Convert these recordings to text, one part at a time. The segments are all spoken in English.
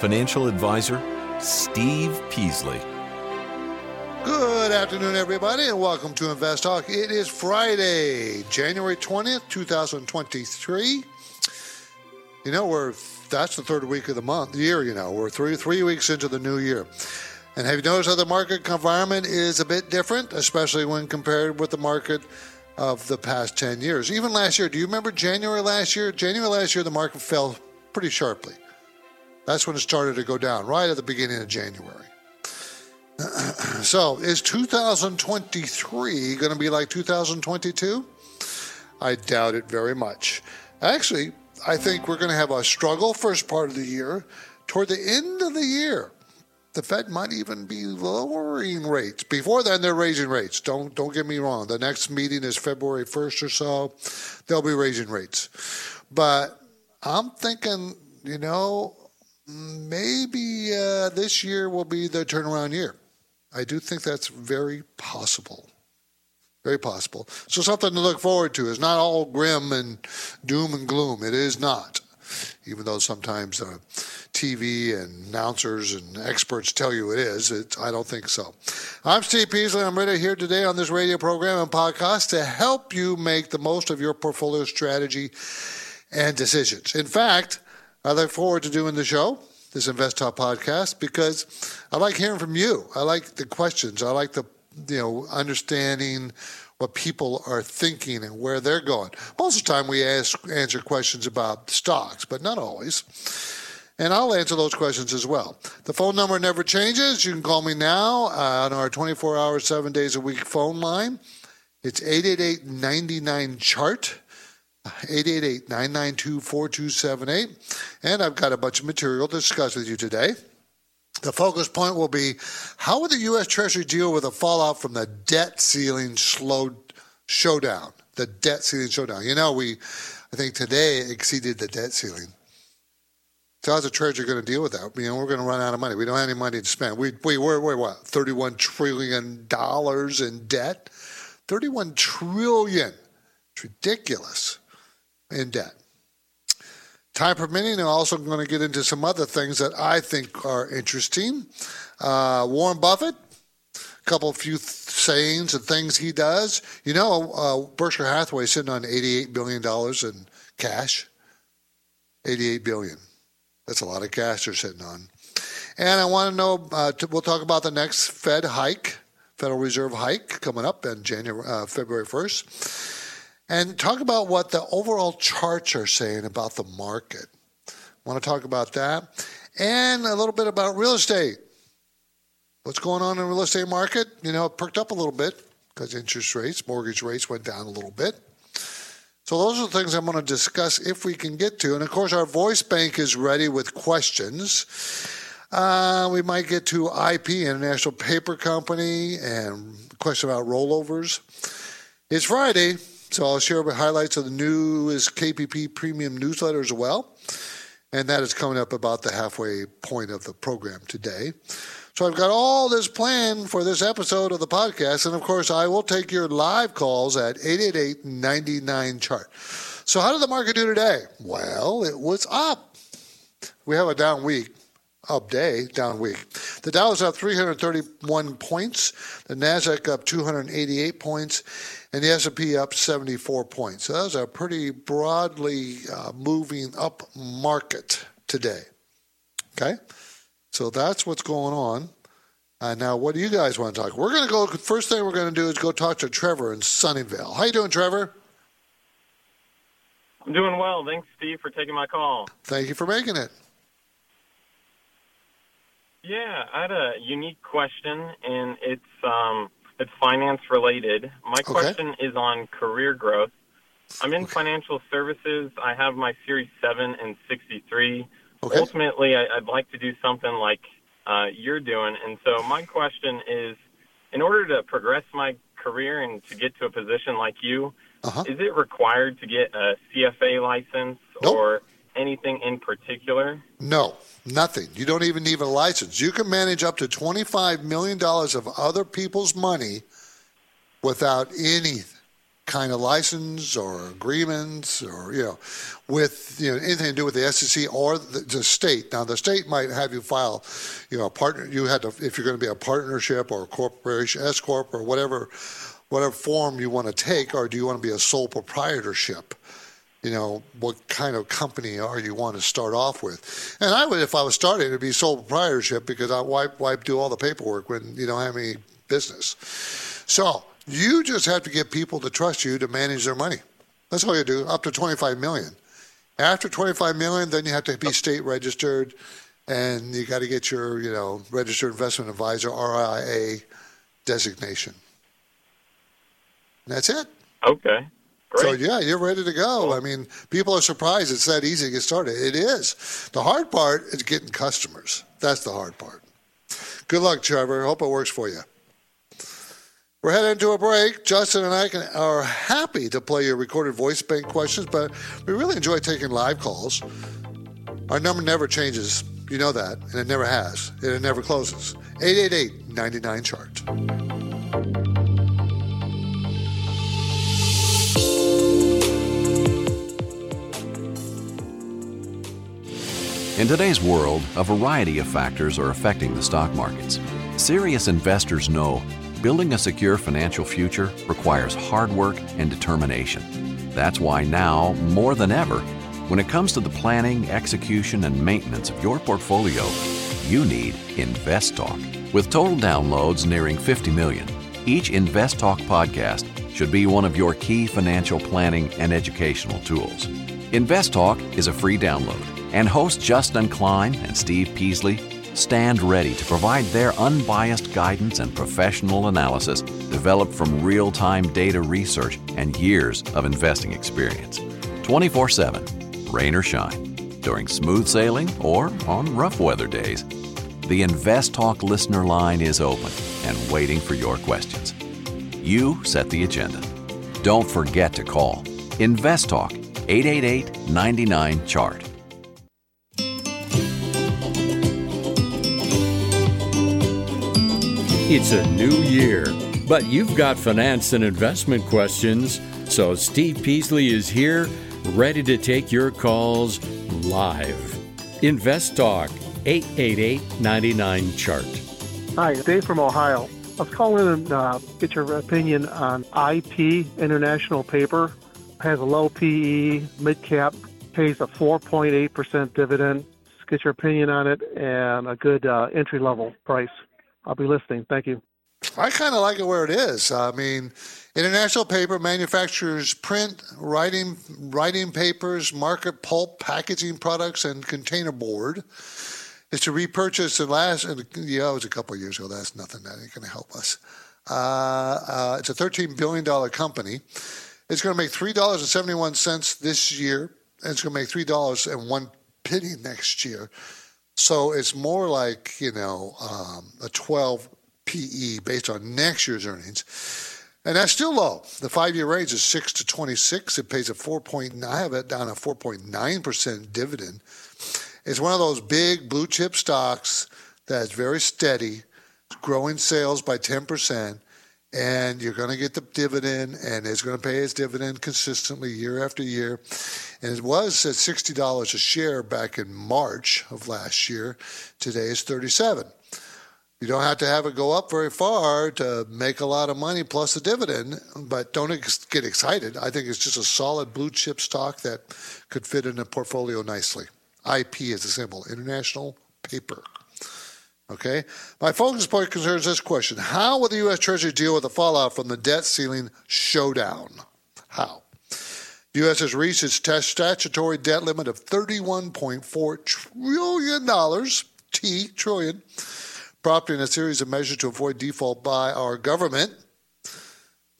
Financial Advisor, Steve Peasley. Good afternoon, everybody, and welcome to Invest Talk. It is Friday, January 20th, 2023. You know, we're that's the third week of the month, year, you know. We're three three weeks into the new year. And have you noticed how the market environment is a bit different, especially when compared with the market of the past 10 years? Even last year, do you remember January last year? January last year, the market fell pretty sharply. That's when it started to go down, right at the beginning of January. so, is 2023 going to be like 2022? I doubt it very much. Actually, I think we're going to have a struggle first part of the year. Toward the end of the year, the Fed might even be lowering rates. Before then, they're raising rates. Don't don't get me wrong. The next meeting is February 1st or so. They'll be raising rates. But I'm thinking, you know, maybe uh, this year will be the turnaround year. I do think that's very possible. Very possible. So something to look forward to. It's not all grim and doom and gloom. It is not. Even though sometimes uh, TV and announcers and experts tell you it is, I don't think so. I'm Steve Peasley. I'm ready here today on this radio program and podcast to help you make the most of your portfolio strategy and decisions. In fact, I look forward to doing the show, this Invest Talk podcast, because I like hearing from you. I like the questions. I like the you know, understanding what people are thinking and where they're going. Most of the time, we ask answer questions about stocks, but not always. And I'll answer those questions as well. The phone number never changes. You can call me now uh, on our 24 hour, seven days a week phone line. It's 888 99 chart. 888 992 4278. And I've got a bunch of material to discuss with you today. The focus point will be how will the U.S. Treasury deal with the fallout from the debt ceiling slow showdown? The debt ceiling showdown. You know, we, I think today exceeded the debt ceiling. So how's the Treasury going to deal with that? You know, we're going to run out of money. We don't have any money to spend. We, we we're, we're what, $31 trillion in debt? 31 trillion. It's ridiculous in debt. Time permitting, I'm also going to get into some other things that I think are interesting. Uh, Warren Buffett, a couple of few th- sayings and things he does. You know, uh, Berkshire Hathaway is sitting on $88 billion in cash. 88 billion. That's a lot of cash they're sitting on. And I want to know, uh, to, we'll talk about the next Fed hike, Federal Reserve hike coming up in January, uh, February 1st and talk about what the overall charts are saying about the market. Want to talk about that and a little bit about real estate. What's going on in the real estate market? You know, it perked up a little bit because interest rates, mortgage rates went down a little bit. So those are the things I'm going to discuss if we can get to. And of course, our voice bank is ready with questions. Uh, we might get to IP, International Paper Company, and question about rollovers. It's Friday, so I'll share highlights of the newest KPP Premium newsletter as well. And that is coming up about the halfway point of the program today. So I've got all this planned for this episode of the podcast. And of course, I will take your live calls at 888 99 chart. So, how did the market do today? Well, it was up. We have a down week up day, down week. The Dow is up 331 points, the Nasdaq up 288 points, and the S&P up 74 points. So that was a pretty broadly uh, moving up market today. Okay, so that's what's going on. Uh, now, what do you guys want to talk? We're going to go. First thing we're going to do is go talk to Trevor in Sunnyvale. How you doing, Trevor? I'm doing well. Thanks, Steve, for taking my call. Thank you for making it. Yeah, I had a unique question, and it's um, it's finance related. My Okay. question is on career growth. I'm in financial services. I have my Series 7 and 63. Okay. Ultimately, I, I'd like to do something like uh, you're doing. And so my question is, in order to progress my career and to get to a position like you, uh-huh. is it required to get a CFA license nope. or anything in particular? No, nothing. You don't even need a license. You can manage up to $25 million of other people's money without any kind of license or agreements or, you know, with you know, anything to do with the SEC or the, the, state. Now, the state might have you file, you know, a partner. You had to, if you're going to be a partnership or a corporation, S corp or whatever, whatever form you want to take, or do you want to be a sole proprietorship? You know, what kind of company are you want to start off with? And I would, if I was starting, it'd be sole proprietorship because I why why do all the paperwork when you don't have any business. So you just have to get people to trust you to manage their money. That's all you do. Up to twenty five million. After twenty five million, then you have to be state registered, and you got to get your you know registered investment advisor RIA designation. And that's it. Okay. Great. So yeah, you're ready to go. I mean, people are surprised it's that easy to get started. It is. The hard part is getting customers. That's the hard part. Good luck, Trevor. Hope it works for you. We're heading to a break. Justin and I can, are happy to play your recorded voice bank questions, but we really enjoy taking live calls. Our number never changes. You know that, and it never has, and it never closes. 888 99 chart. In today's world, a variety of factors are affecting the stock markets. Serious investors know building a secure financial future requires hard work and determination. That's why now, more than ever, when it comes to the planning, execution, and maintenance of your portfolio, you need InvestTalk. With total downloads nearing 50 million, each InvestTalk podcast should be one of your key financial planning and educational tools. InvestTalk is a free download and hosts Justin Klein and Steve Peasley stand ready to provide their unbiased guidance and professional analysis developed from real time data research and years of investing experience. 24 7, rain or shine, during smooth sailing or on rough weather days. The Invest Talk listener line is open and waiting for your questions. You set the agenda. Don't forget to call Invest Talk 888 99 Chart. It's a new year, but you've got finance and investment questions, so Steve Peasley is here, ready to take your calls live. Invest Talk, 888 99 Chart. Hi, Dave from Ohio. I was calling to uh, get your opinion on IP International Paper. Has a low PE, mid cap, pays a 4.8% dividend. Just get your opinion on it and a good uh, entry level price. I'll be listening. Thank you. I kind of like it where it is. I mean, International Paper manufactures print, writing, writing papers, market pulp, packaging products, and container board. It's to repurchase the last, and yeah, it was a couple years ago. That's nothing. That ain't going to help us. Uh, uh, it's a $13 billion company. It's going to make $3.71 this year, and it's going to make $3.01 penny next year. So it's more like, you know, um, a 12 PE based on next year's earnings. And that's still low. The five year range is 6 to 26. It pays a 4.9, I have it down a 4.9% dividend. It's one of those big blue chip stocks that's very steady, growing sales by 10%, and you're going to get the dividend, and it's going to pay its dividend consistently year after year. And it was at $60 a share back in March of last year. Today is 37. You don't have to have it go up very far to make a lot of money plus a dividend, but don't ex- get excited. I think it's just a solid blue chip stock that could fit in a portfolio nicely. IP is a symbol, International Paper. Okay? My focus point concerns this question How will the U.S. Treasury deal with the fallout from the debt ceiling showdown? How? The U.S. has reached its statutory debt limit of $31.4 trillion, T trillion, prompting a series of measures to avoid default by our government.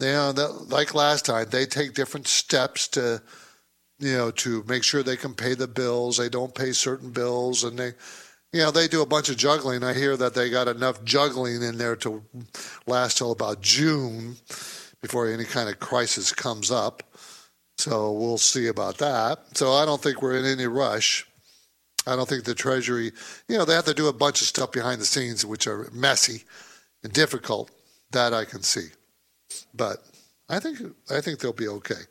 They, like last time, they take different steps to, you know, to make sure they can pay the bills. They don't pay certain bills, and they you know, they do a bunch of juggling. I hear that they got enough juggling in there to last till about June before any kind of crisis comes up. So we'll see about that. So I don't think we're in any rush. I don't think the Treasury, you know, they have to do a bunch of stuff behind the scenes which are messy and difficult. That I can see, but I think I think they'll be okay.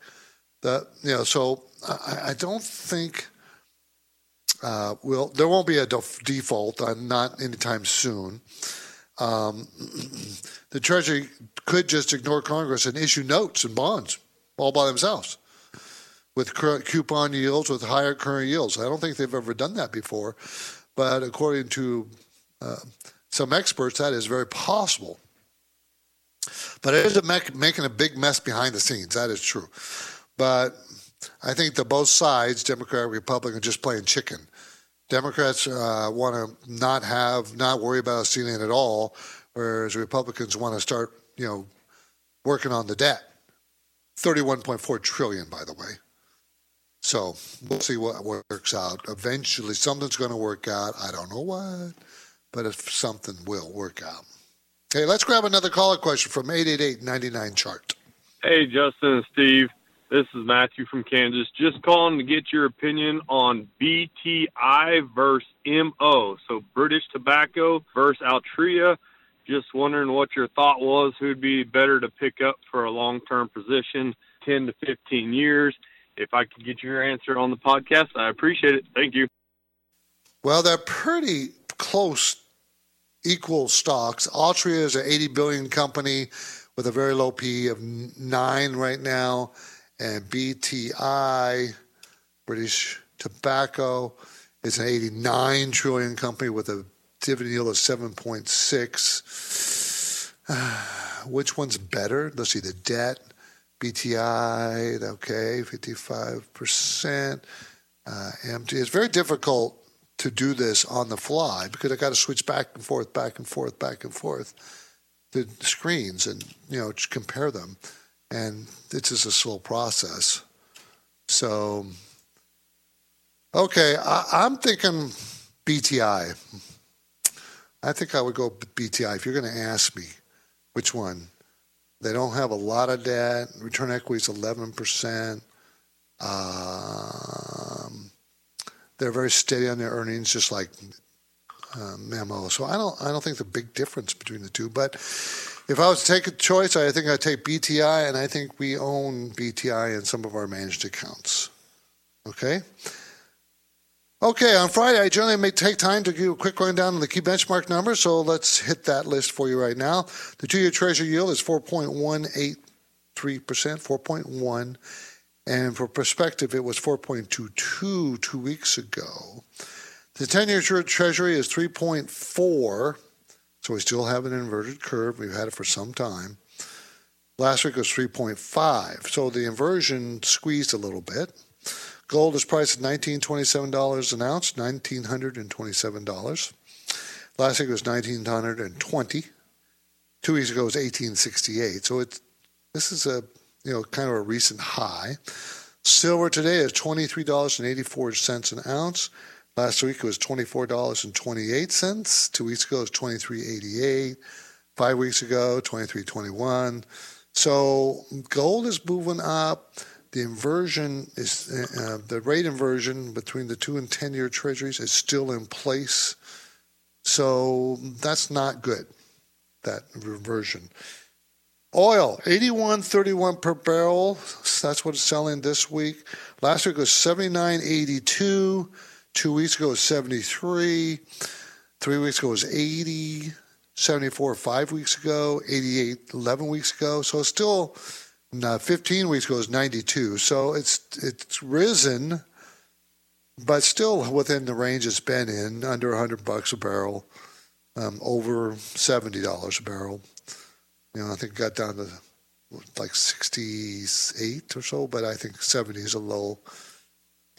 The you know, so I, I don't think uh, will there won't be a def- default, uh, not anytime soon. Um, the Treasury could just ignore Congress and issue notes and bonds all by themselves with current coupon yields with higher current yields. I don't think they've ever done that before, but according to uh, some experts, that is very possible. But it is a making a big mess behind the scenes. That is true. But I think that both sides, Democrat and Republican, are just playing chicken. Democrats uh, want to not have, not worry about ceiling at all, whereas Republicans want to start, you know, working on the debt. 31.4 trillion, by the way. So we'll see what works out. Eventually, something's going to work out. I don't know what, but if something will work out. Okay, let's grab another caller question from 888 chart. Hey, Justin Steve. This is Matthew from Kansas. Just calling to get your opinion on BTI versus MO. So British Tobacco versus Altria. Just wondering what your thought was. Who'd be better to pick up for a long term position, 10 to 15 years? If I could get your answer on the podcast, I appreciate it. Thank you. Well, they're pretty close, equal stocks. Altria is an 80 billion company with a very low P of nine right now and BTI, British Tobacco, is an 89 trillion company with a dividend yield of 7.6. Uh, which one's better? Let's see the debt. BTI, okay, 55%. Uh, empty. It's very difficult to do this on the fly because I got to switch back and forth, back and forth, back and forth the screens and you know compare them and this is a slow process. So, okay, I, am thinking BTI. I think I would go BTI. If you're going to ask me which one, they don't have a lot of debt. Return equity is 11%. Um, they're very steady on their earnings, just like uh, Memo. So I don't, I don't think the big difference between the two. But if I was to take a choice, I think I'd take BTI, and I think we own BTI in some of our managed accounts. Okay? Okay, on Friday, I generally may take time to give a quick rundown on the key benchmark numbers, so let's hit that list for you right now. The two year Treasury yield is 4.183%, 4.1. And for perspective, it was 4.22 two weeks ago. The 10 year Treasury is 3.4. So we still have an inverted curve. We've had it for some time. Last week was 3.5. So the inversion squeezed a little bit. Gold is priced at $1927 an ounce, $1,927. Last week was 1920 Two weeks ago was 1868 So it's, this is a, you know, kind of a recent high. Silver today is $23.84 an ounce. Last week it was $24.28. Two weeks ago it was $23.88. Five weeks ago, $23.21. So gold is moving up. The inversion is uh, the rate inversion between the two and ten year treasuries is still in place. So that's not good. That reversion. Oil, 81.31 per barrel. That's what it's selling this week. Last week was 79.82. Two weeks ago was 73. Three weeks ago was 80. 74 five weeks ago. 88 11 weeks ago. So still, uh, 15 weeks ago was 92. So it's it's risen, but still within the range it's been in, under 100 bucks a barrel, um, over $70 a barrel. You know, I think it got down to like 68 or so, but I think 70 is a low.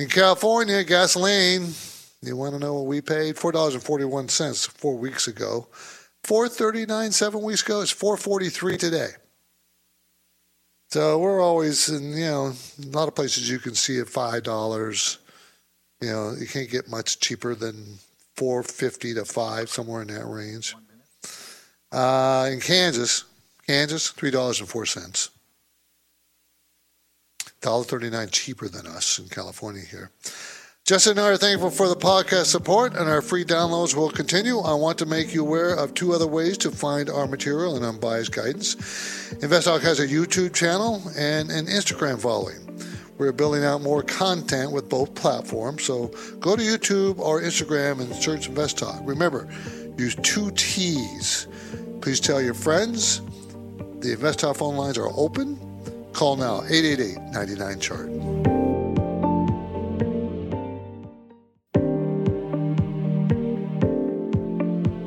In California, gasoline, you want to know what we paid? $4.41 four weeks ago. 439 seven weeks ago. It's 443 today. So we're always in, you know, a lot of places you can see at $5. You know, you can't get much cheaper than 450 to 5, somewhere in that range. Uh, in Kansas, Kansas, $3.04. $1.39 cheaper than us in California here. Justin and I are thankful for the podcast support, and our free downloads will continue. I want to make you aware of two other ways to find our material and unbiased guidance. InvestTalk has a YouTube channel and an Instagram following. We're building out more content with both platforms, so go to YouTube or Instagram and search InvestTalk. Remember, use two T's. Please tell your friends. The InvestTalk phone lines are open. Call now 888 99 chart.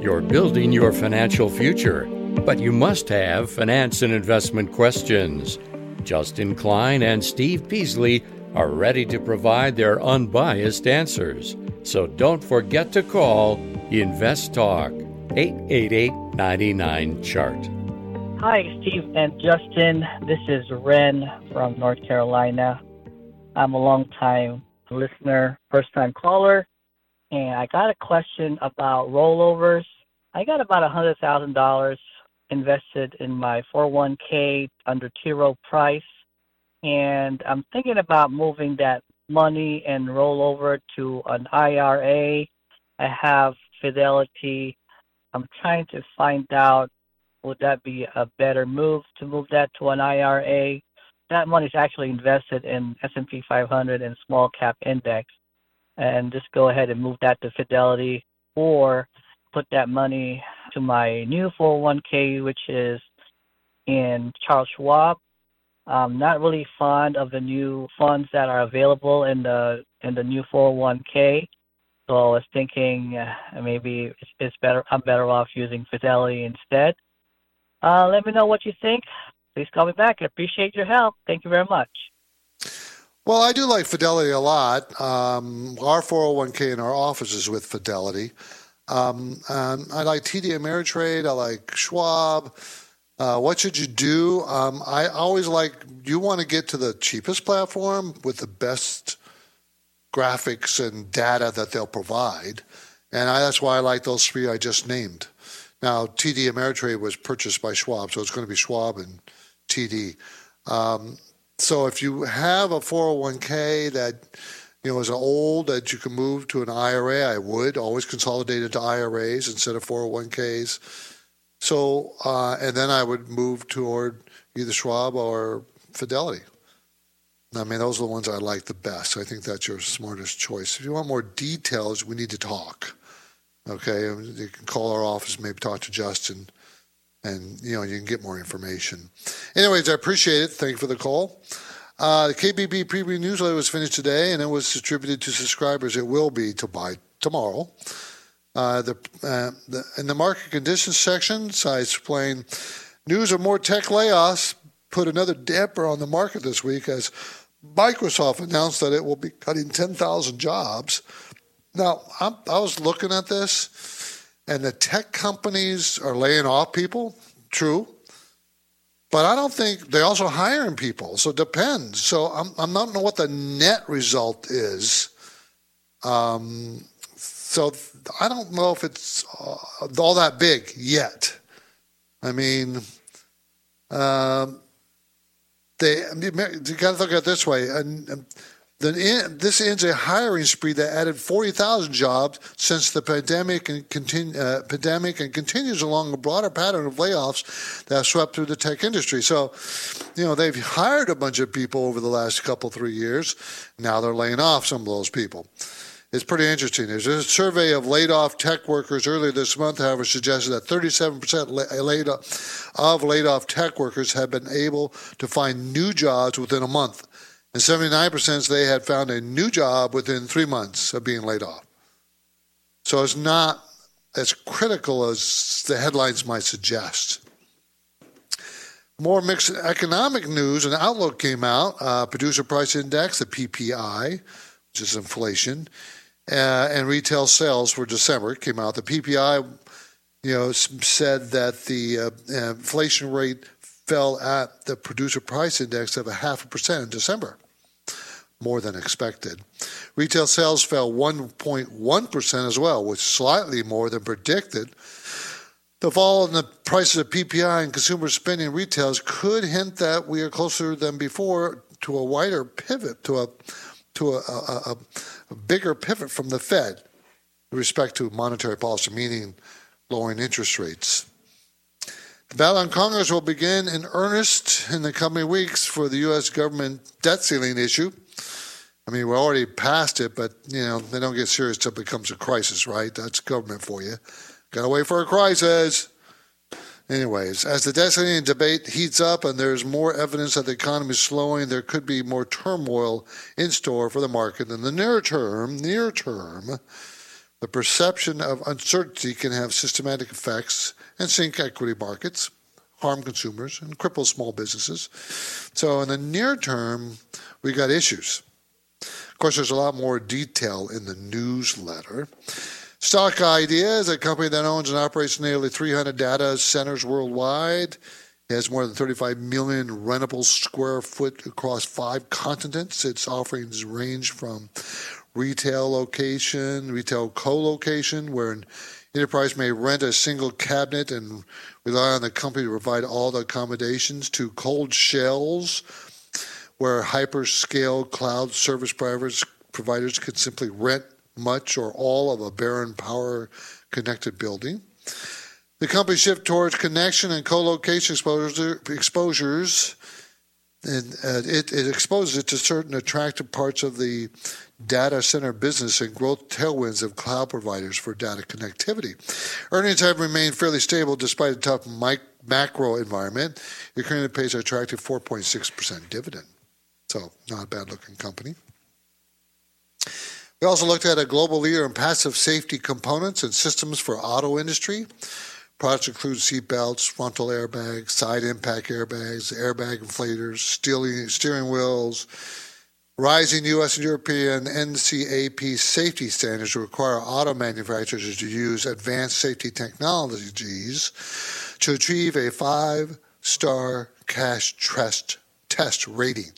You're building your financial future, but you must have finance and investment questions. Justin Klein and Steve Peasley are ready to provide their unbiased answers. So don't forget to call Invest Talk 888 99 Chart. Hi, Steve and Justin. This is Ren from North Carolina. I'm a long time listener, first time caller, and I got a question about rollovers I got about a hundred thousand dollars invested in my 401k under T. Rowe Price, and I'm thinking about moving that money and rollover to an IRA. I have Fidelity. I'm trying to find out would that be a better move to move that to an IRA. That money is actually invested in S&P 500 and small cap index, and just go ahead and move that to Fidelity or put that money to my new 401k, which is in Charles Schwab. I'm not really fond of the new funds that are available in the in the new 401k. So I was thinking uh, maybe it's, it's, better. I'm better off using Fidelity instead. Uh, let me know what you think. Please call me back. I appreciate your help. Thank you very much. Well, I do like Fidelity a lot. Um, our 401k in our office is with Fidelity. Um, I like TD Ameritrade. I like Schwab. Uh, what should you do? Um, I always like you want to get to the cheapest platform with the best graphics and data that they'll provide, and I, that's why I like those three I just named. Now, TD Ameritrade was purchased by Schwab, so it's going to be Schwab and TD. Um, so if you have a 401k that you know, an old that you can move to an IRA, I would always consolidate it to IRAs instead of 401ks. So, uh, and then I would move toward either Schwab or Fidelity. I mean, those are the ones I like the best. I think that's your smartest choice. If you want more details, we need to talk. Okay, you can call our office, maybe talk to Justin, and you know you can get more information. Anyways, I appreciate it. Thank you for the call. Uh, the KPP preview newsletter was finished today, and it was distributed to subscribers. It will be to buy tomorrow. Uh, the, uh, the, in the market conditions section, I explain news of more tech layoffs put another damper on the market this week as Microsoft announced that it will be cutting 10,000 jobs. Now, I'm, I was looking at this, and the tech companies are laying off people. True. But I don't think they're also hiring people, so it depends. So I'm, I'm not know what the net result is. Um, so I don't know if it's uh, all that big yet. I mean, um, they you got to look at it this way. And, this ends a hiring spree that added 40,000 jobs since the pandemic and, continue, uh, pandemic and continues along a broader pattern of layoffs that swept through the tech industry. So, you know, they've hired a bunch of people over the last couple, three years. Now they're laying off some of those people. It's pretty interesting. There's a survey of laid off tech workers earlier this month, however, suggested that 37% laid of laid off tech workers have been able to find new jobs within a month and 79% they had found a new job within three months of being laid off. So it's not as critical as the headlines might suggest. More mixed economic news and outlook came out. Uh, producer price index, the PPI, which is inflation, uh, and retail sales for December came out. The PPI, you know, said that the uh, inflation rate fell at the producer price index of a half a percent in December. More than expected. Retail sales fell 1.1% as well, which is slightly more than predicted. The fall in the prices of PPI and consumer spending retails could hint that we are closer than before to a wider pivot, to a to a, a, a bigger pivot from the Fed with respect to monetary policy, meaning lowering interest rates. The battle on Congress will begin in earnest in the coming weeks for the U.S. government debt ceiling issue. I mean, we're already past it, but you know they don't get serious until it becomes a crisis, right? That's government for you. Got to wait for a crisis. Anyways, as the debt ceiling debate heats up and there's more evidence that the economy is slowing, there could be more turmoil in store for the market. In the near term, near term, the perception of uncertainty can have systematic effects and sink equity markets, harm consumers, and cripple small businesses. So in the near term, we got issues. Course, there's a lot more detail in the newsletter. Stock Idea is a company that owns and operates nearly 300 data centers worldwide. It has more than 35 million rentable square foot across five continents. Its offerings range from retail location, retail co-location, where an enterprise may rent a single cabinet and rely on the company to provide all the accommodations, to cold shells, where hyperscale cloud service providers providers could simply rent much or all of a barren power connected building. The company shift towards connection and co-location exposure, exposures, and uh, it, it exposes it to certain attractive parts of the data center business and growth tailwinds of cloud providers for data connectivity. Earnings have remained fairly stable despite a tough mic- macro environment. It currently pays an attractive 4.6% dividend. So, not a bad looking company. We also looked at a global leader in passive safety components and systems for auto industry. Products include seat belts, frontal airbags, side impact airbags, airbag inflators, steering, steering wheels. Rising U.S. and European NCAP safety standards require auto manufacturers to use advanced safety technologies to achieve a five star crash test rating.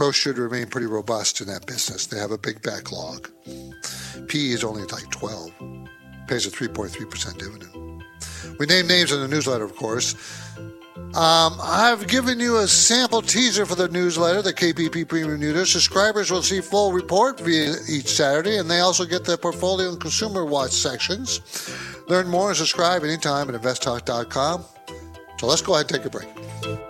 Growth should remain pretty robust in that business. They have a big backlog. PE is only like 12, pays a 3.3% dividend. We name names in the newsletter, of course. Um, I've given you a sample teaser for the newsletter, the KPP Premium Newsletter. Subscribers will see full report via each Saturday, and they also get the portfolio and consumer watch sections. Learn more and subscribe anytime at investtalk.com. So let's go ahead and take a break.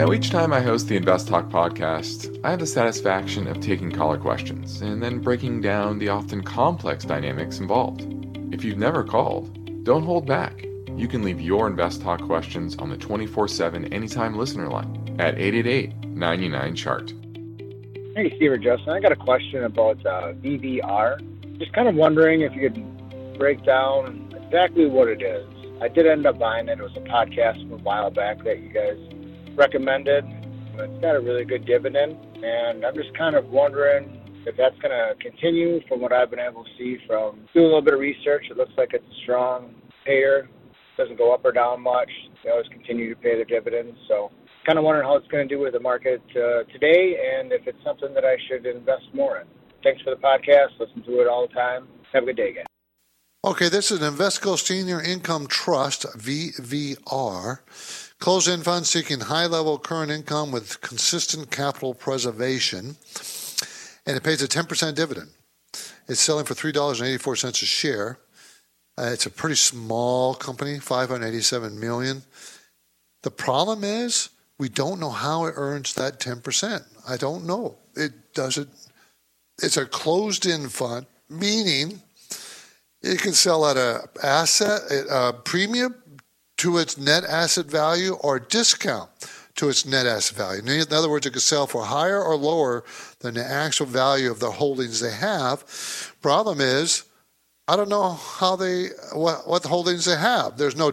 Now, each time I host the Invest Talk podcast, I have the satisfaction of taking caller questions and then breaking down the often complex dynamics involved. If you've never called, don't hold back. You can leave your Invest Talk questions on the 24 7 anytime listener line at 888 99 Chart. Hey, Steve or Justin. I got a question about uh, VVR. Just kind of wondering if you could break down exactly what it is. I did end up buying it. It was a podcast from a while back that you guys recommended. It's got a really good dividend, and I'm just kind of wondering if that's going to continue from what I've been able to see from doing a little bit of research. It looks like it's a strong payer, doesn't go up or down much. They always continue to pay their dividends. So, kind of wondering how it's going to do with the market uh, today, and if it's something that I should invest more in. Thanks for the podcast. Listen to it all the time. Have a good day, guys. Okay, this is an Invesco Senior Income Trust, VVR. Closed end fund seeking high level current income with consistent capital preservation. And it pays a 10% dividend. It's selling for $3.84 a share. Uh, it's a pretty small company, 587 million. The problem is we don't know how it earns that 10%. I don't know. It doesn't it's a closed in fund, meaning it can sell at a asset at a premium to its net asset value or discount to its net asset value. In other words, it could sell for higher or lower than the actual value of the holdings they have. Problem is, I don't know how they what what holdings they have. There's no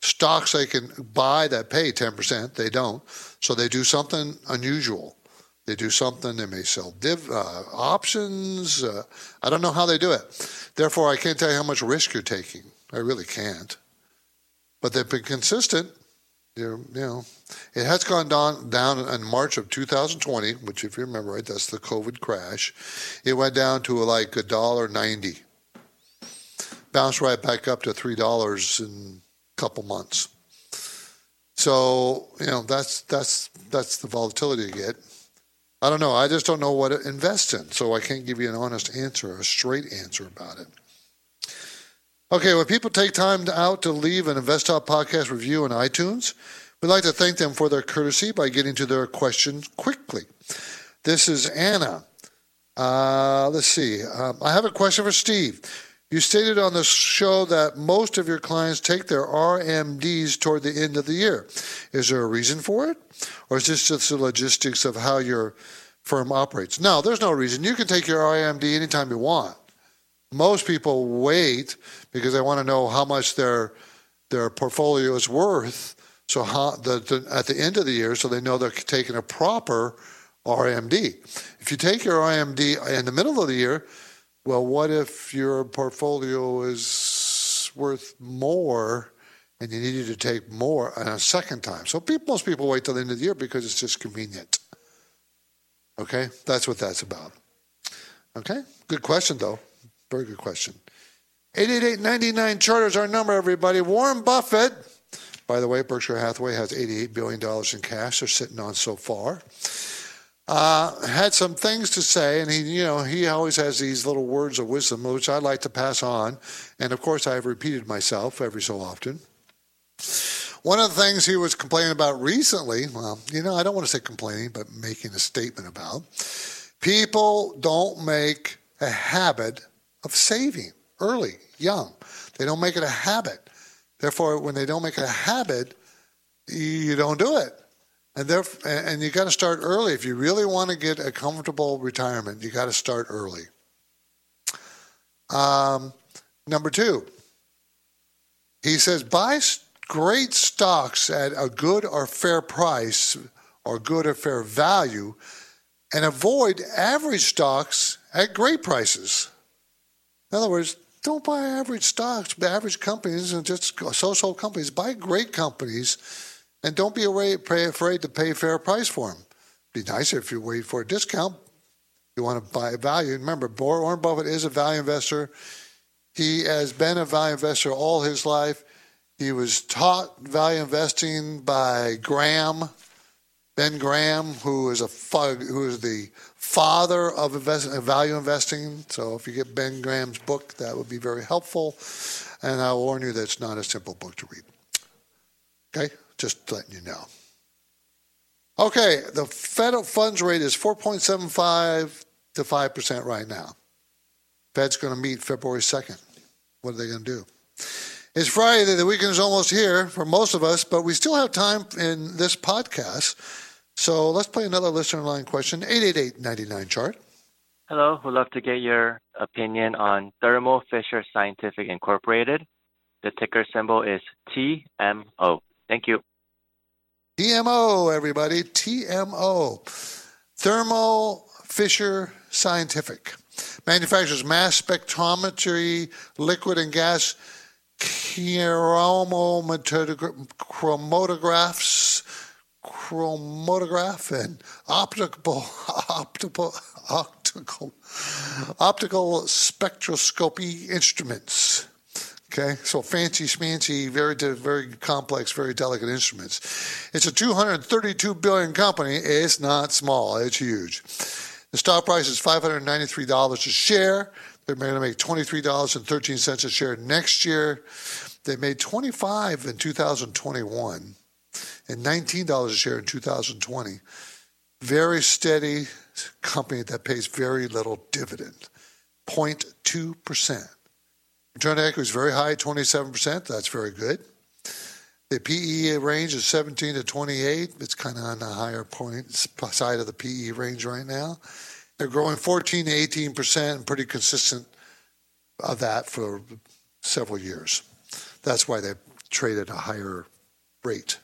stocks they can buy that pay 10%. They don't. So they do something unusual. They do something. They may sell div uh, options. Uh, I don't know how they do it. Therefore, I can't tell you how much risk you're taking. I really can't but they've been consistent. They're, you know, it has gone down down in March of 2020, which, if you remember right, that's the COVID crash. It went down to like a dollar ninety, bounced right back up to three dollars in a couple months. So you know that's that's that's the volatility you get. I don't know. I just don't know what to invest in, so I can't give you an honest answer, a straight answer about it. Okay, when people take time out to leave an InvestTalk podcast review on iTunes, we'd like to thank them for their courtesy by getting to their questions quickly. This is Anna. Uh, let's see. Um, I have a question for Steve. You stated on the show that most of your clients take their RMDs toward the end of the year. Is there a reason for it? Or is this just the logistics of how your firm operates? No, there's no reason. You can take your RMD anytime you want. Most people wait because they want to know how much their their portfolio is worth. So how, the, the, at the end of the year, so they know they're taking a proper RMD. If you take your RMD in the middle of the year, well, what if your portfolio is worth more and you needed to take more a second time? So people, most people wait till the end of the year because it's just convenient. Okay, that's what that's about. Okay, good question though. Very good question. 888-99 Charter is our number, everybody. Warren Buffett, by the way, Berkshire Hathaway has $88 billion in cash they're sitting on so far. Uh, had some things to say, and he, you know, he always has these little words of wisdom, which I like to pass on. And of course, I've repeated myself every so often. One of the things he was complaining about recently, well, you know, I don't want to say complaining, but making a statement about, people don't make a habit of saving early, young. They don't make it a habit. Therefore, when they don't make it a habit, you don't do it. And therefore, and you got to start early. If you really want to get a comfortable retirement, you got to start early. Um, number two, he says buy great stocks at a good or fair price or good or fair value, and avoid average stocks at great prices. In other words, don't buy average stocks, average companies, and just so-so companies. Buy great companies, and don't be afraid to pay a fair price for them. Be nicer if you wait for a discount. You want to buy value. Remember, Warren Buffett is a value investor. He has been a value investor all his life. He was taught value investing by Graham, Ben Graham, who is a fug, who is the father of invest, value investing. So if you get Ben Graham's book, that would be very helpful. And I'll warn you that it's not a simple book to read. Okay, just letting you know. Okay, the federal funds rate is 4.75 to 5% right now. Fed's going to meet February 2nd. What are they going to do? It's Friday, the weekend is almost here for most of us, but we still have time in this podcast so let's play another listener line question 888 99 chart. Hello, would love to get your opinion on Thermo Fisher Scientific Incorporated. The ticker symbol is TMO. Thank you. TMO, everybody. TMO. Thermo Fisher Scientific. Manufactures mass spectrometry, liquid and gas chromatographs chromatograph and optical optical optical optical spectroscopy instruments. Okay, so fancy, smancy, very, very complex, very delicate instruments. It's a 232 billion company. It's not small. It's huge. The stock price is $593 a share. They're going to make $23.13 a share next year. They made 25 in 2021 and $19 a share in 2020. Very steady company that pays very little dividend, 0.2%. Return equity is very high, 27%. That's very good. The PE range is 17 to 28. It's kind of on the higher point side of the PE range right now. They're growing 14 to 18 percent, and pretty consistent of that for several years. That's why they trade at a higher rate.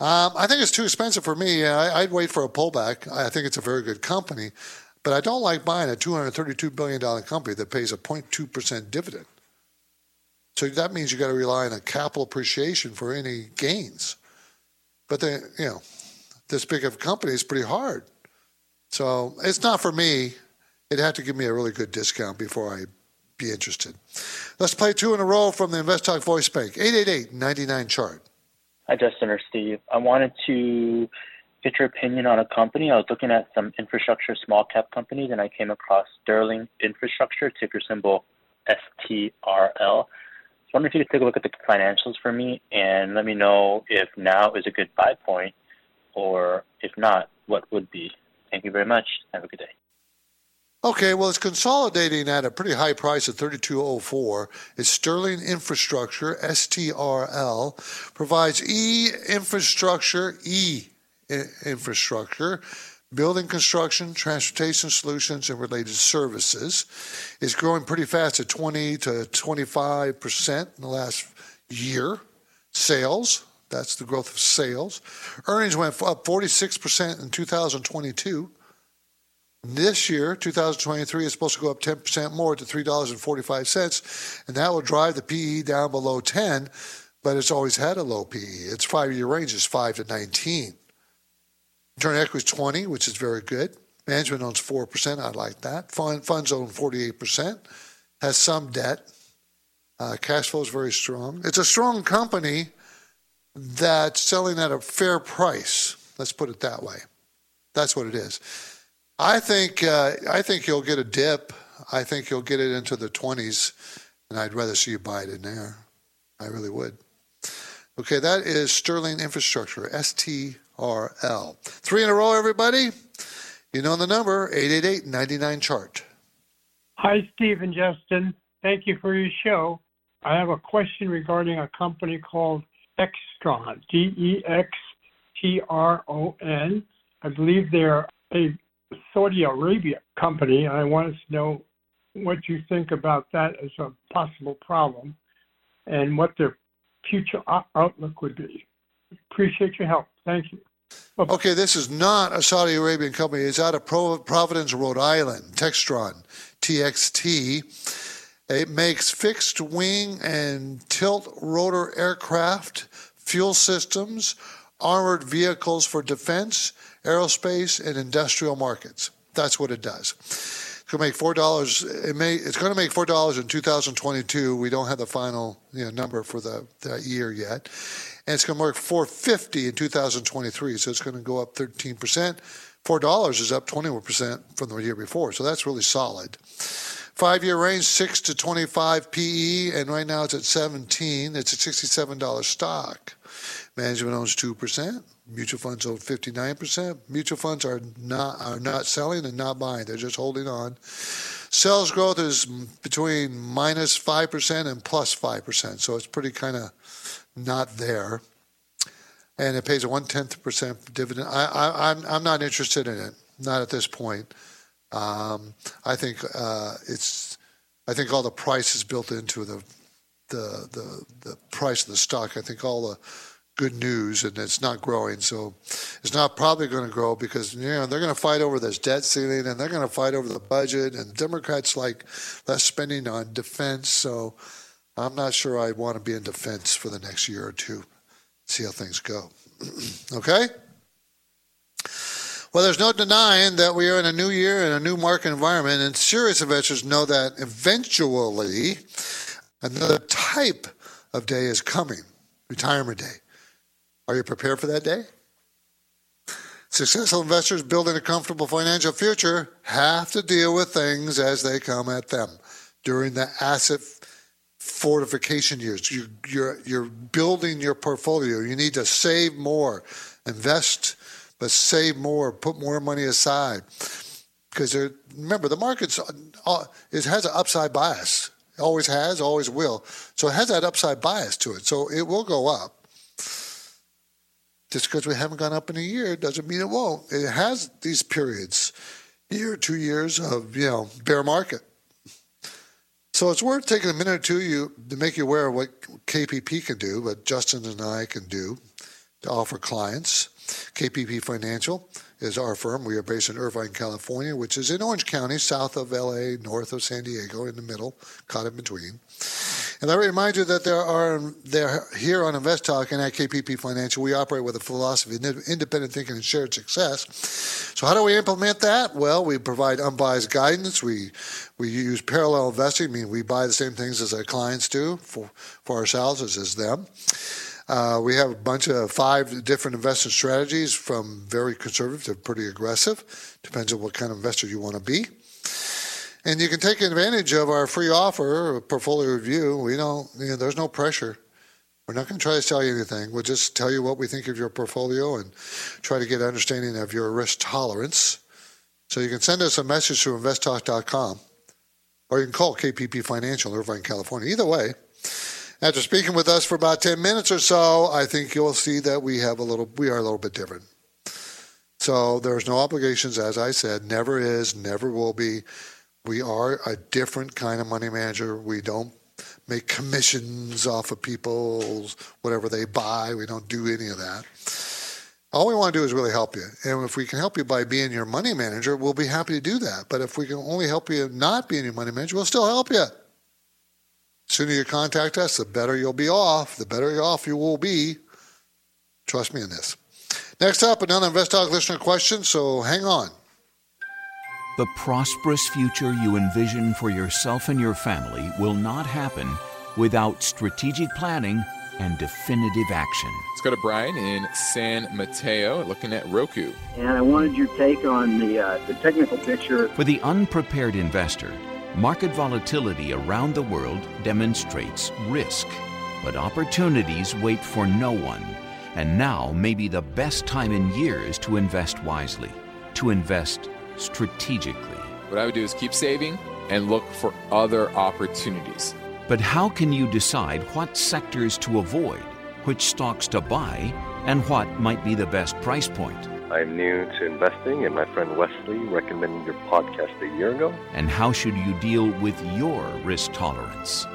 Um, I think it's too expensive for me. I, would wait for a pullback. I think it's a very good company, but I don't like buying a $232 billion company that pays a 0.2% dividend. So that means you got to rely on a capital appreciation for any gains. But then, you know, this big of a company is pretty hard. So it's not for me. It'd have to give me a really good discount before I be interested. Let's play two in a row from the Invest Talk Voice Bank. 888-99 chart. Hi, Justin or Steve. I wanted to get your opinion on a company. I was looking at some infrastructure small cap companies, and I came across Sterling Infrastructure, ticker symbol STRL. I wonder if you could take a look at the financials for me and let me know if now is a good buy point, or if not, what would be. Thank you very much. Have a good day. Okay, well, it's consolidating at a pretty high price of 3204. It's Sterling Infrastructure, STRL, provides E infrastructure, E infrastructure, building construction, transportation solutions, and related services. It's growing pretty fast at 20 to 25 percent in the last year. Sales, that's the growth of sales. Earnings went up 46 percent in 2022. This year, 2023, is supposed to go up 10% more to $3.45, and that will drive the PE down below 10, but it's always had a low PE. Its five year range is 5 to 19. Return equity is 20, which is very good. Management owns 4%. I like that. Fund, funds own 48%. Has some debt. Uh, cash flow is very strong. It's a strong company that's selling at a fair price. Let's put it that way. That's what it is. I think uh, I think you'll get a dip. I think you'll get it into the 20s, and I'd rather see you buy it in there. I really would. Okay, that is Sterling Infrastructure, STRL. Three in a row, everybody. You know the number, 888 99 chart. Hi, Steve and Justin. Thank you for your show. I have a question regarding a company called Dextron, D E X T R O N. I believe they're a Saudi Arabia company. I wanted to know what you think about that as a possible problem and what their future outlook would be. Appreciate your help. Thank you. Bye-bye. Okay, this is not a Saudi Arabian company. It's out of Providence, Rhode Island. Textron, TXT. It makes fixed wing and tilt rotor aircraft, fuel systems, armored vehicles for defense, aerospace, and industrial markets. That's what it does. It's going to make four dollars. It may. It's going to make four dollars in 2022. We don't have the final you know, number for the year yet, and it's going to make 450 in 2023. So it's going to go up 13 percent. Four dollars is up 21 percent from the year before. So that's really solid. Five year range, 6 to 25 PE, and right now it's at 17. It's a $67 stock. Management owns 2%. Mutual funds own 59%. Mutual funds are not are not selling and not buying. They're just holding on. Sales growth is between minus 5% and plus 5%. So it's pretty kind of not there. And it pays a one tenth percent dividend. I, I, I'm, I'm not interested in it, not at this point. Um, I think uh, it's, I think all the price is built into the, the, the, the price of the stock. I think all the good news and it's not growing. So it's not probably going to grow because you know they're going to fight over this debt ceiling and they're going to fight over the budget and Democrats like less spending on defense. So I'm not sure I want to be in defense for the next year or two. See how things go. okay? Well, there's no denying that we are in a new year and a new market environment, and serious investors know that eventually Another type of day is coming retirement day. Are you prepared for that day? Successful investors building a comfortable financial future have to deal with things as they come at them during the asset fortification years. You, you're, you're building your portfolio. You need to save more, invest, but save more, put more money aside. Because remember, the market's uh, it has an upside bias. It always has, always will. So it has that upside bias to it. So it will go up. Just because we haven't gone up in a year doesn't mean it won't. It has these periods, year, two years of you know bear market. So it's worth taking a minute or two you, to make you aware of what KPP can do, what Justin and I can do to offer clients. KPP Financial is our firm. We are based in Irvine, California, which is in Orange County, south of LA, north of San Diego, in the middle, caught in between. And I remind you that there are there here on Invest Talk and at KPP Financial, we operate with a philosophy of independent thinking and shared success. So how do we implement that? Well, we provide unbiased guidance. We we use parallel investing, I meaning we buy the same things as our clients do for for ourselves as as them. Uh, we have a bunch of five different investment strategies from very conservative to pretty aggressive. Depends on what kind of investor you want to be. And you can take advantage of our free offer, portfolio review. We don't, you know, there's no pressure. We're not going to try to sell you anything. We'll just tell you what we think of your portfolio and try to get an understanding of your risk tolerance. So you can send us a message through investtalk.com or you can call KPP Financial, Irvine, California. Either way, after speaking with us for about 10 minutes or so, I think you'll see that we have a little, we are a little bit different. So there's no obligations, as I said, never is, never will be. We are a different kind of money manager. We don't make commissions off of people's whatever they buy. We don't do any of that. All we want to do is really help you. And if we can help you by being your money manager, we'll be happy to do that. But if we can only help you not being your money manager, we'll still help you. The sooner you contact us, the better you'll be off, the better off you will be. Trust me in this. Next up, another Invest Talk listener question, so hang on. The prosperous future you envision for yourself and your family will not happen without strategic planning and definitive action. Let's go to Brian in San Mateo looking at Roku. And I wanted your take on the, uh, the technical picture. For the unprepared investor, market volatility around the world demonstrates risk, but opportunities wait for no one. And now may be the best time in years to invest wisely, to invest strategically. What I would do is keep saving and look for other opportunities. But how can you decide what sectors to avoid, which stocks to buy, and what might be the best price point? I'm new to investing, and my friend Wesley recommended your podcast a year ago. And how should you deal with your risk tolerance?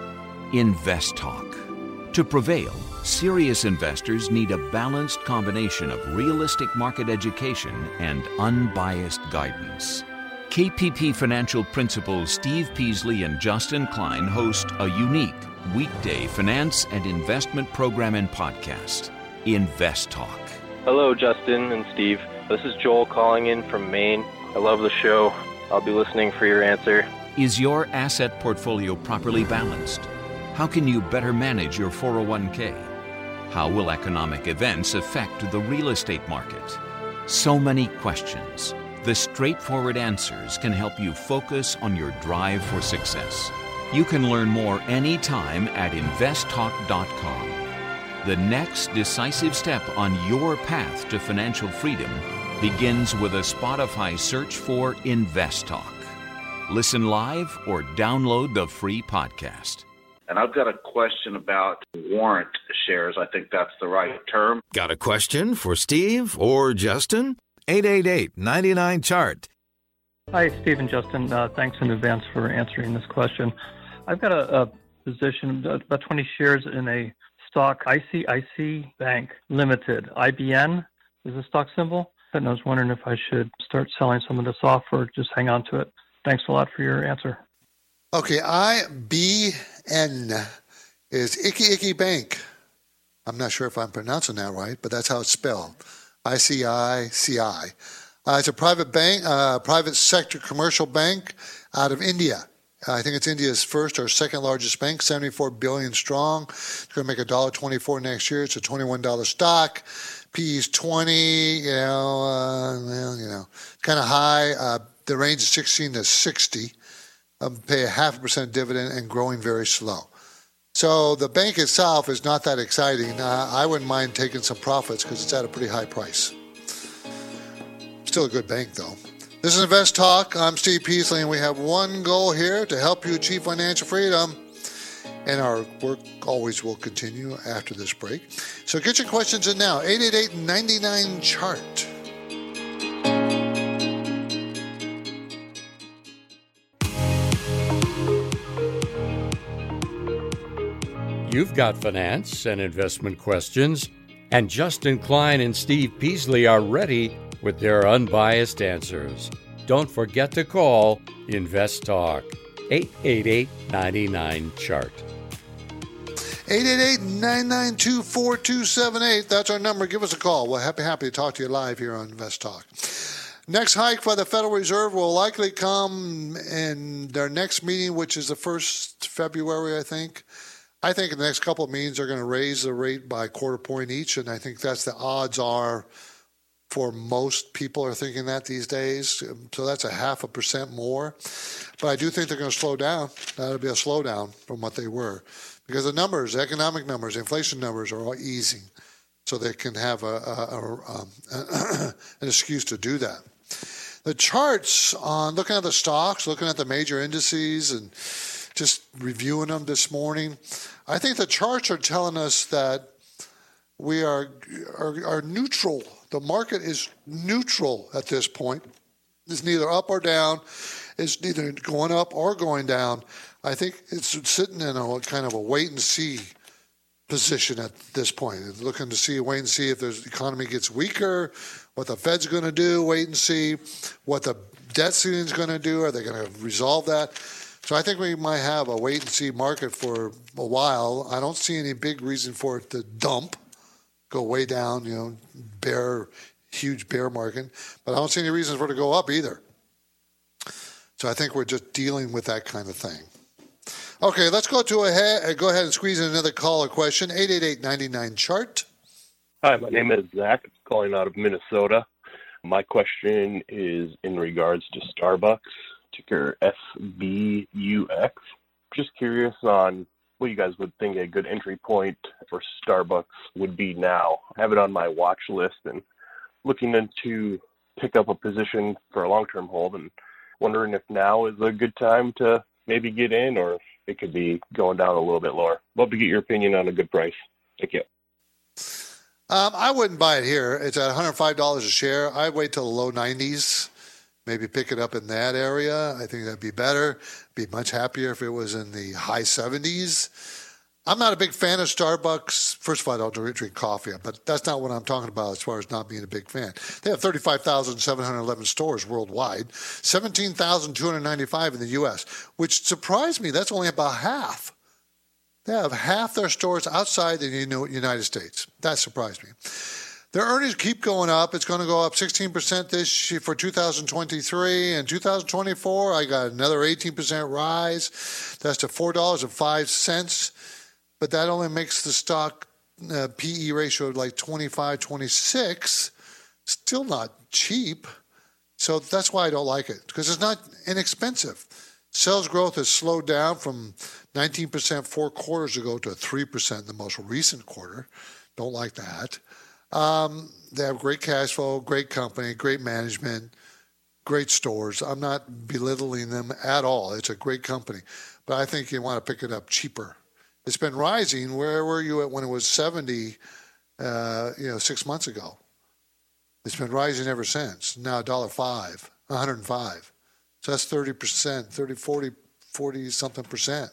Invest Talk. To prevail, serious investors need a balanced combination of realistic market education and unbiased guidance. KPP Financial Principals Steve Peasley and Justin Klein host a unique weekday finance and investment program and podcast, Invest Talk. Hello, Justin and Steve. This is Joel calling in from Maine. I love the show. I'll be listening for your answer. Is your asset portfolio properly balanced? How can you better manage your 401k? How will economic events affect the real estate market? So many questions. The straightforward answers can help you focus on your drive for success. You can learn more anytime at investtalk.com. The next decisive step on your path to financial freedom begins with a Spotify search for Invest Talk. Listen live or download the free podcast. And I've got a question about warrant shares. I think that's the right term. Got a question for Steve or Justin? 888 99 Chart. Hi, Steve and Justin. Uh, thanks in advance for answering this question. I've got a, a position, about 20 shares in a stock, ICICI Bank Limited. IBN is the stock symbol. And I was wondering if I should start selling some of this off or just hang on to it. Thanks a lot for your answer. Okay, IBN is Icky Icky Bank. I'm not sure if I'm pronouncing that right, but that's how it's spelled. ICICI. Uh, it's a private bank, uh, private sector commercial bank out of India. I think it's India's first or second largest bank, 74 billion strong. It's going to make a dollar 24 next year. It's a 21 dollar stock. PE's 20. You know, uh, well, you know, kind of high. Uh, the range is 16 to 60. Um, pay a half a percent dividend and growing very slow. So the bank itself is not that exciting. Uh, I wouldn't mind taking some profits because it's at a pretty high price. Still a good bank though. This is Invest Talk. I'm Steve Peasley, and we have one goal here to help you achieve financial freedom. And our work always will continue after this break. So get your questions in now. 888 99 chart. You've got finance and investment questions, and Justin Klein and Steve Peasley are ready with their unbiased answers. Don't forget to call Invest Talk 888 99 Chart. 888-992-4278. That's our number. Give us a call. We're happy, happy to talk to you live here on Invest Talk. Next hike by the Federal Reserve will likely come in their next meeting, which is the first February, I think. I think in the next couple of meetings they're going to raise the rate by a quarter point each, and I think that's the odds are for most people are thinking that these days. So that's a half a percent more. But I do think they're going to slow down. That'll be a slowdown from what they were. Because the numbers, economic numbers, inflation numbers are all easing. So they can have a, a, a um, an excuse to do that. The charts on looking at the stocks, looking at the major indices, and just reviewing them this morning, I think the charts are telling us that we are, are, are neutral. The market is neutral at this point. It's neither up or down. It's neither going up or going down. I think it's sitting in a kind of a wait and see position at this point. It's looking to see, wait and see if the economy gets weaker, what the Fed's going to do, wait and see what the debt ceiling is going to do. Are they going to resolve that? So I think we might have a wait and see market for a while. I don't see any big reason for it to dump, go way down, you know, bear, huge bear market. But I don't see any reason for it to go up either. So I think we're just dealing with that kind of thing. Okay, let's go to a uh, go ahead and squeeze in another caller question. 888 chart. Hi, my name is Zach. I'm calling out of Minnesota. My question is in regards to Starbucks ticker SBUX. Just curious on what you guys would think a good entry point for Starbucks would be now. I have it on my watch list and looking into pick up a position for a long term hold and wondering if now is a good time to maybe get in or it could be going down a little bit lower. Love to get your opinion on a good price. Thank you. Um, I wouldn't buy it here. It's at $105 a share. I'd wait till the low 90s maybe pick it up in that area. I think that'd be better. Be much happier if it was in the high 70s. I'm not a big fan of Starbucks. First of all, I don't drink coffee, but that's not what I'm talking about as far as not being a big fan. They have 35,711 stores worldwide, 17,295 in the U.S., which surprised me. That's only about half. They have half their stores outside the United States. That surprised me. Their earnings keep going up. It's going to go up 16% this year for 2023 and 2024. I got another 18% rise. That's to four dollars and five cents. But that only makes the stock uh, PE ratio like 25, 26. Still not cheap. So that's why I don't like it because it's not inexpensive. Sales growth has slowed down from 19% four quarters ago to 3% in the most recent quarter. Don't like that. Um, they have great cash flow, great company, great management, great stores. I'm not belittling them at all. It's a great company, but I think you want to pick it up cheaper. It's been rising. Where were you at when it was 70? Uh, you know, six months ago. It's been rising ever since. Now dollar five, 105. So that's 30 percent, 30, 40, 40 something percent.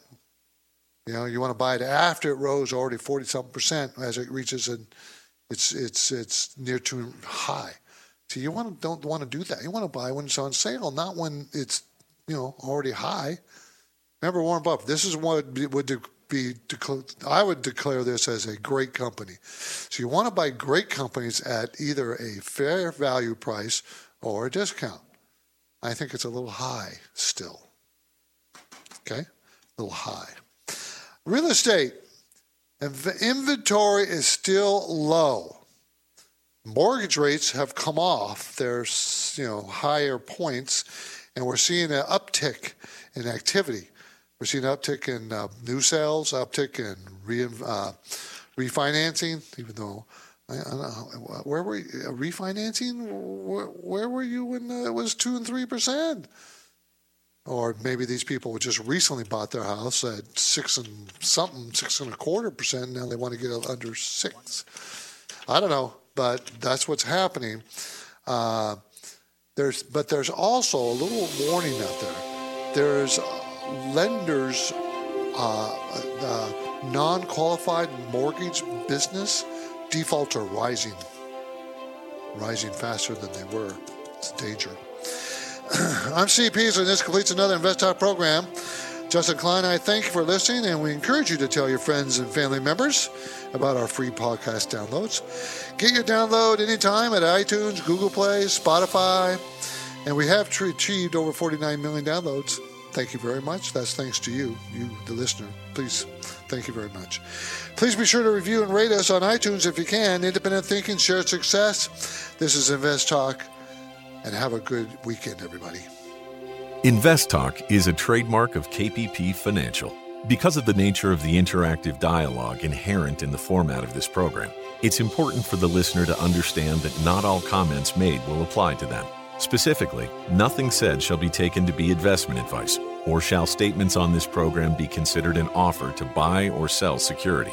You know, you want to buy it after it rose already 40 something percent as it reaches an it's it's it's near too high. So you want to don't want to do that. You want to buy when it's on sale, not when it's you know already high. Remember Warren Buffett. This is what would be. I would declare this as a great company. So you want to buy great companies at either a fair value price or a discount. I think it's a little high still. Okay, a little high. Real estate inventory is still low. Mortgage rates have come off their you know higher points, and we're seeing an uptick in activity. We're seeing an uptick in uh, new sales, uptick in re, uh, refinancing, even though I, don't know, where were you, refinancing? Where, where, were you when uh, it was two and three percent? Or maybe these people just recently bought their house at six and something, six and a quarter percent. Now they want to get under six. I don't know, but that's what's happening. Uh, there's, but there's also a little warning out there. There's lenders, uh, uh, non-qualified mortgage business defaults are rising, rising faster than they were. It's a danger. I'm Peasley, and this completes another Invest Talk program. Justin Klein, I thank you for listening, and we encourage you to tell your friends and family members about our free podcast downloads. Get your download anytime at iTunes, Google Play, Spotify, and we have achieved over 49 million downloads. Thank you very much. That's thanks to you, you, the listener. Please, thank you very much. Please be sure to review and rate us on iTunes if you can. Independent thinking, shared success. This is Invest Talk and have a good weekend, everybody. Invest Talk is a trademark of KPP Financial. Because of the nature of the interactive dialogue inherent in the format of this program, it's important for the listener to understand that not all comments made will apply to them. Specifically, nothing said shall be taken to be investment advice, or shall statements on this program be considered an offer to buy or sell security